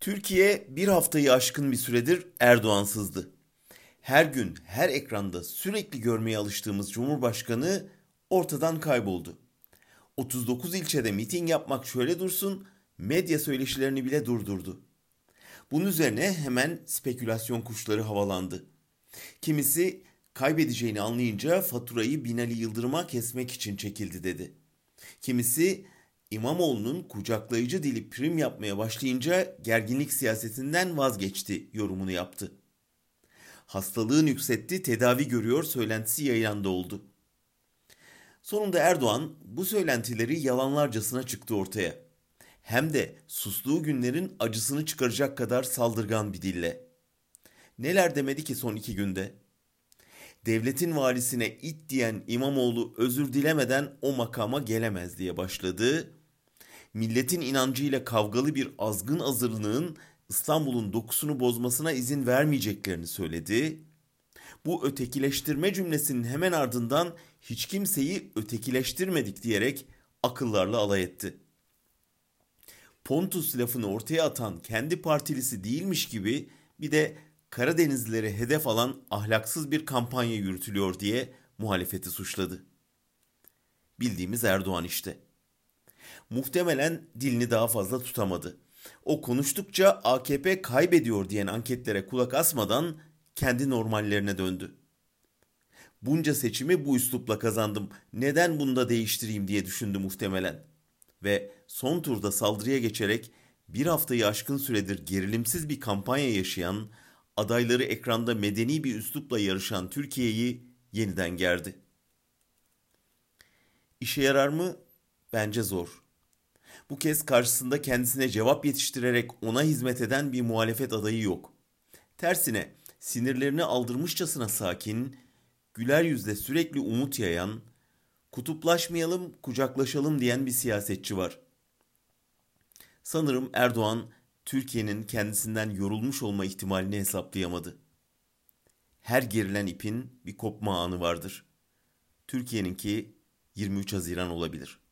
Türkiye bir haftayı aşkın bir süredir Erdoğansızdı. Her gün her ekranda sürekli görmeye alıştığımız Cumhurbaşkanı ortadan kayboldu. 39 ilçede miting yapmak şöyle dursun, medya söyleşilerini bile durdurdu. Bunun üzerine hemen spekülasyon kuşları havalandı. Kimisi kaybedeceğini anlayınca faturayı Binali Yıldırım'a kesmek için çekildi dedi. Kimisi İmamoğlu'nun kucaklayıcı dili prim yapmaya başlayınca gerginlik siyasetinden vazgeçti yorumunu yaptı. Hastalığın yükseltti, tedavi görüyor söylentisi yayılanda oldu. Sonunda Erdoğan bu söylentileri yalanlarcasına çıktı ortaya. Hem de susduğu günlerin acısını çıkaracak kadar saldırgan bir dille. Neler demedi ki son iki günde? Devletin valisine it diyen İmamoğlu özür dilemeden o makama gelemez diye başladı milletin inancıyla kavgalı bir azgın azırlığın İstanbul'un dokusunu bozmasına izin vermeyeceklerini söyledi. Bu ötekileştirme cümlesinin hemen ardından hiç kimseyi ötekileştirmedik diyerek akıllarla alay etti. Pontus lafını ortaya atan kendi partilisi değilmiş gibi bir de Karadenizlileri hedef alan ahlaksız bir kampanya yürütülüyor diye muhalefeti suçladı. Bildiğimiz Erdoğan işte muhtemelen dilini daha fazla tutamadı. O konuştukça AKP kaybediyor diyen anketlere kulak asmadan kendi normallerine döndü. Bunca seçimi bu üslupla kazandım. Neden bunu da değiştireyim diye düşündü muhtemelen. Ve son turda saldırıya geçerek bir haftayı aşkın süredir gerilimsiz bir kampanya yaşayan, adayları ekranda medeni bir üslupla yarışan Türkiye'yi yeniden gerdi. İşe yarar mı? Bence zor. Bu kez karşısında kendisine cevap yetiştirerek ona hizmet eden bir muhalefet adayı yok. Tersine sinirlerini aldırmışçasına sakin, güler yüzle sürekli umut yayan, kutuplaşmayalım, kucaklaşalım diyen bir siyasetçi var. Sanırım Erdoğan Türkiye'nin kendisinden yorulmuş olma ihtimalini hesaplayamadı. Her gerilen ipin bir kopma anı vardır. Türkiye'ninki 23 Haziran olabilir.''